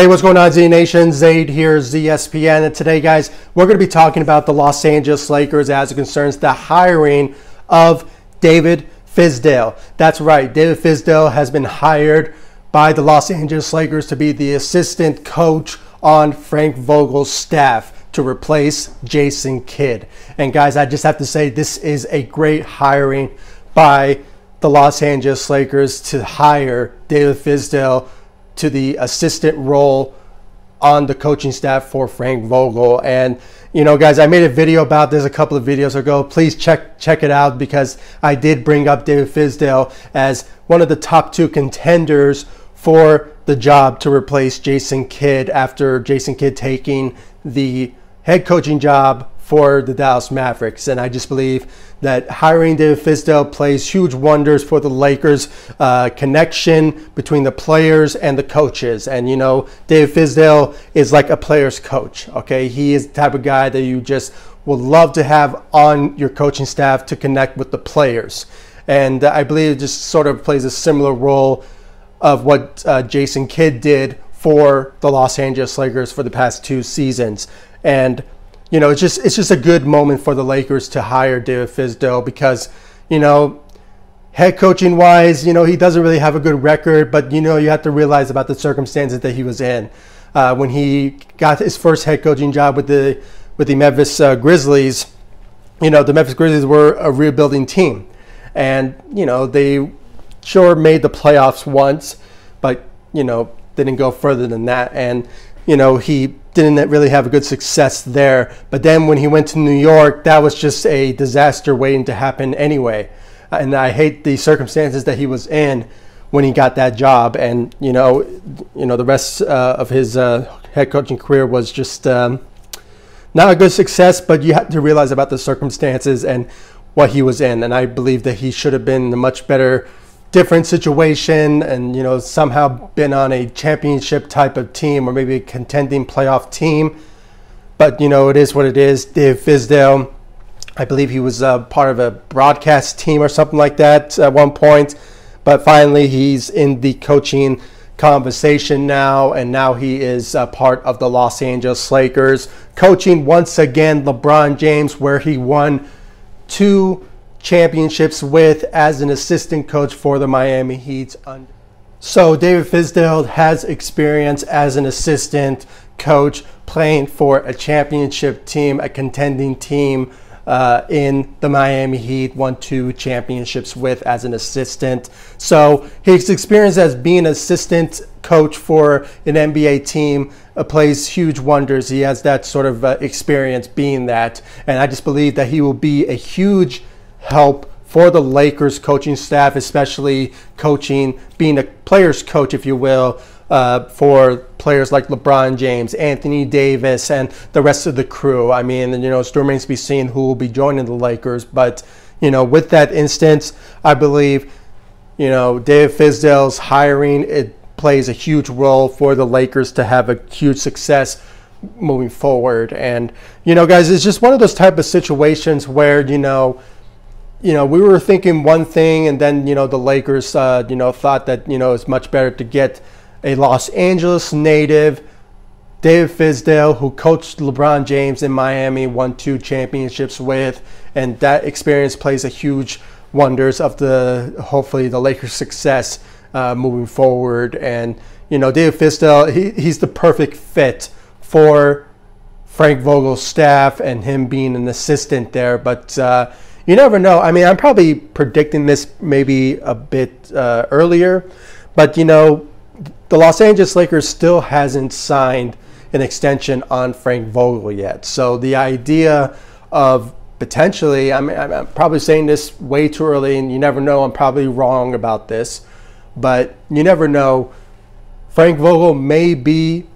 Hey, what's going on, Z Nation? Zaid here, ZSPN. And today, guys, we're going to be talking about the Los Angeles Lakers as it concerns the hiring of David Fizdale. That's right, David Fizdale has been hired by the Los Angeles Lakers to be the assistant coach on Frank Vogel's staff to replace Jason Kidd. And, guys, I just have to say, this is a great hiring by the Los Angeles Lakers to hire David Fizdale to the assistant role on the coaching staff for Frank Vogel. And you know, guys, I made a video about this a couple of videos ago. Please check check it out because I did bring up David Fizdale as one of the top two contenders for the job to replace Jason Kidd after Jason Kidd taking the head coaching job for the Dallas Mavericks. And I just believe that hiring David Fizdale plays huge wonders for the Lakers' uh, connection between the players and the coaches. And, you know, David Fizdale is like a player's coach, okay? He is the type of guy that you just would love to have on your coaching staff to connect with the players. And I believe it just sort of plays a similar role of what uh, Jason Kidd did for the Los Angeles Lakers for the past two seasons. And you know, it's just it's just a good moment for the Lakers to hire David Fizdale because, you know, head coaching wise, you know, he doesn't really have a good record, but you know, you have to realize about the circumstances that he was in uh, when he got his first head coaching job with the with the Memphis uh, Grizzlies. You know, the Memphis Grizzlies were a rebuilding team, and you know they sure made the playoffs once, but you know didn't go further than that, and you know he didn't really have a good success there. But then when he went to New York, that was just a disaster waiting to happen anyway. And I hate the circumstances that he was in when he got that job. And you know, you know, the rest uh, of his uh, head coaching career was just um, not a good success. But you have to realize about the circumstances and what he was in. And I believe that he should have been a much better different situation and you know somehow been on a championship type of team or maybe a contending playoff team. But you know it is what it is. Dave fizdale i believe he was a part of a broadcast team or something like that at one point. But finally he's in the coaching conversation now and now he is a part of the los angeles lakers coaching once again lebron james where he won two championships with as an assistant coach for the Miami Heat. So David Fizdale has experience as an assistant coach playing for a championship team, a contending team uh, in the Miami Heat, won two championships with as an assistant. So his experience as being an assistant coach for an NBA team uh, plays huge wonders. He has that sort of uh, experience being that. And I just believe that he will be a huge help for the Lakers coaching staff, especially coaching, being a player's coach, if you will, uh, for players like LeBron James, Anthony Davis, and the rest of the crew. I mean, you know, it still remains to be seen who will be joining the Lakers. But, you know, with that instance, I believe, you know, David Fizdale's hiring, it plays a huge role for the Lakers to have a huge success moving forward. And, you know, guys, it's just one of those type of situations where, you know, you know, we were thinking one thing, and then you know the Lakers, uh, you know, thought that you know it's much better to get a Los Angeles native, David Fizdale, who coached LeBron James in Miami, won two championships with, and that experience plays a huge wonders of the hopefully the Lakers' success uh, moving forward. And you know, David Fizdale, he, he's the perfect fit for Frank Vogel's staff and him being an assistant there, but. Uh, you never know. I mean, I'm probably predicting this maybe a bit uh, earlier, but you know, the Los Angeles Lakers still hasn't signed an extension on Frank Vogel yet. So the idea of potentially, I mean, I'm probably saying this way too early, and you never know. I'm probably wrong about this, but you never know. Frank Vogel may be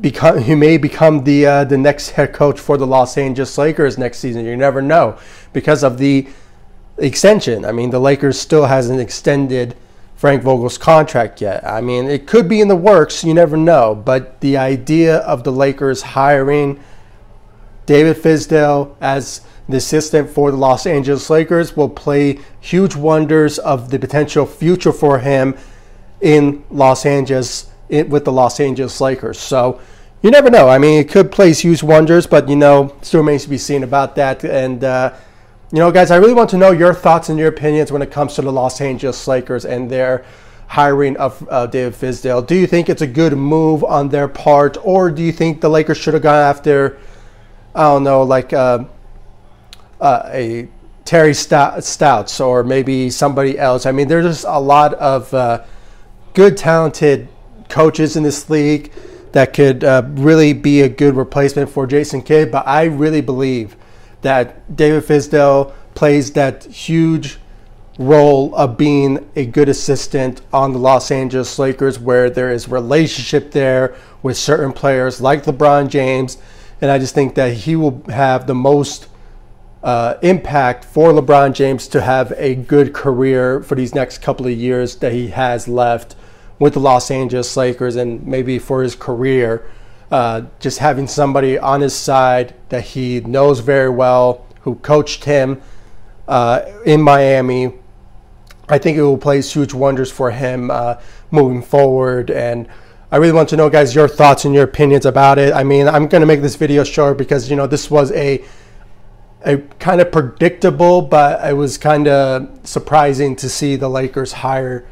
become he may become the uh, the next head coach for the Los Angeles Lakers next season. You never know because of the extension. I mean, the Lakers still hasn't extended Frank Vogel's contract yet. I mean, it could be in the works. You never know. But the idea of the Lakers hiring David Fizdale as the assistant for the Los Angeles Lakers will play huge wonders of the potential future for him in Los Angeles it, with the Los Angeles Lakers. So you never know. I mean, it could place huge wonders, but you know, still remains to be seen about that. And uh, you know, guys, I really want to know your thoughts and your opinions when it comes to the Los Angeles Lakers and their hiring of uh, David Fizdale. Do you think it's a good move on their part, or do you think the Lakers should have gone after, I don't know, like uh, uh, a Terry Stotts or maybe somebody else? I mean, there's just a lot of uh, good, talented coaches in this league that could uh, really be a good replacement for Jason Kidd, but I really believe that David Fizdale plays that huge role of being a good assistant on the Los Angeles Lakers where there is relationship there with certain players like LeBron James and I just think that he will have the most uh, impact for LeBron James to have a good career for these next couple of years that he has left with the Los Angeles Lakers and maybe for his career uh, just having somebody on his side that he knows very well, who coached him uh, in Miami. I think it will place huge wonders for him uh, moving forward. And I really want to know, guys, your thoughts and your opinions about it. I mean, I'm going to make this video short because, you know, this was a a kind of predictable, but it was kind of surprising to see the Lakers hire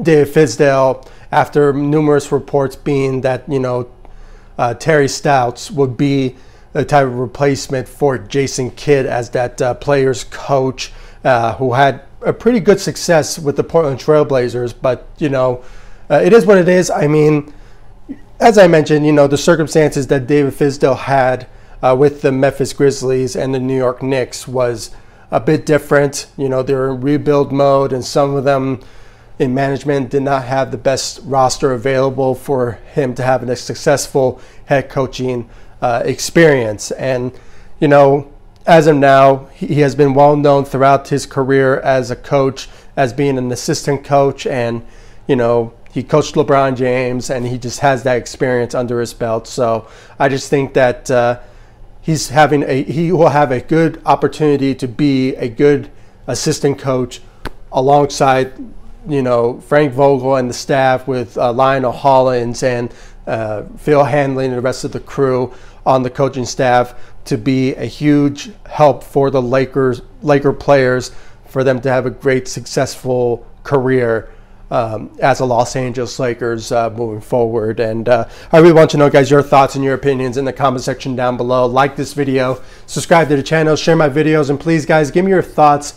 David Fizdale after numerous reports being that, you know, uh, Terry Stotts would be the type of replacement for Jason Kidd as that uh, player's coach uh, who had a pretty good success with the Portland Trailblazers. But, you know, uh, it is what it is. I mean, as I mentioned, you know, the circumstances that David Fizdale had uh, with the Memphis Grizzlies and the New York Knicks was a bit different. You know, they're in rebuild mode, and some of them in management did not have the best roster available for him to have a successful head coaching uh, experience. And, you know, as of now, he has been well known throughout his career as a coach, as being an assistant coach. And, you know, he coached LeBron James and he just has that experience under his belt. So I just think that uh, he's having a, he will have a good opportunity to be a good assistant coach alongside you know Frank Vogel and the staff with uh, Lionel Hollins and uh, Phil Handy and the rest of the crew on the coaching staff to be a huge help for the Lakers Laker players for them to have a great successful career um, as a Los Angeles Lakers uh, moving forward. And uh, I really want to know, guys, your thoughts and your opinions in the comment section down below. Like this video, subscribe to the channel, share my videos, and please, guys, give me your thoughts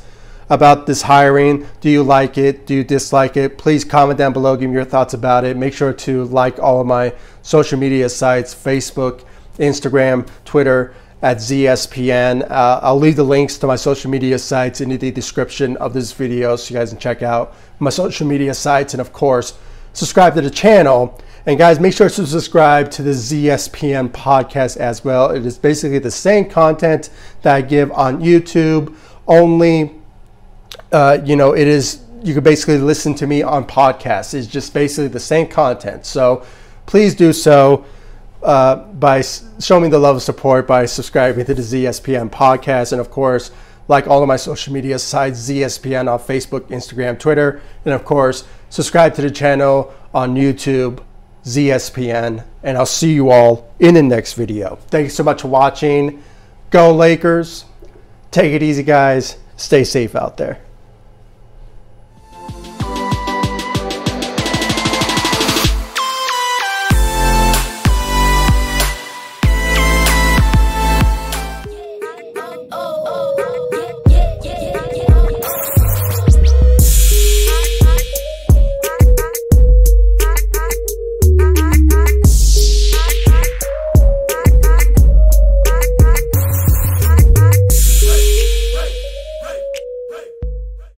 about this hiring. Do you like it? Do you dislike it? Please comment down below. Give me your thoughts about it. Make sure to like all of my social media sites Facebook, Instagram, Twitter at ZSPN. Uh, I'll leave the links to my social media sites in the description of this video so you guys can check out my social media sites. And of course, subscribe to the channel. And guys, make sure to subscribe to the ZSPN podcast as well. It is basically the same content that I give on YouTube, only uh, you know, it is, you can basically listen to me on podcasts. It's just basically the same content. So please do so uh, by showing me the love of support by subscribing to the ZSPN podcast. And of course, like all of my social media sites, ZSPN on Facebook, Instagram, Twitter. And of course, subscribe to the channel on YouTube, ZSPN. And I'll see you all in the next video. Thank you so much for watching. Go Lakers. Take it easy, guys. Stay safe out there.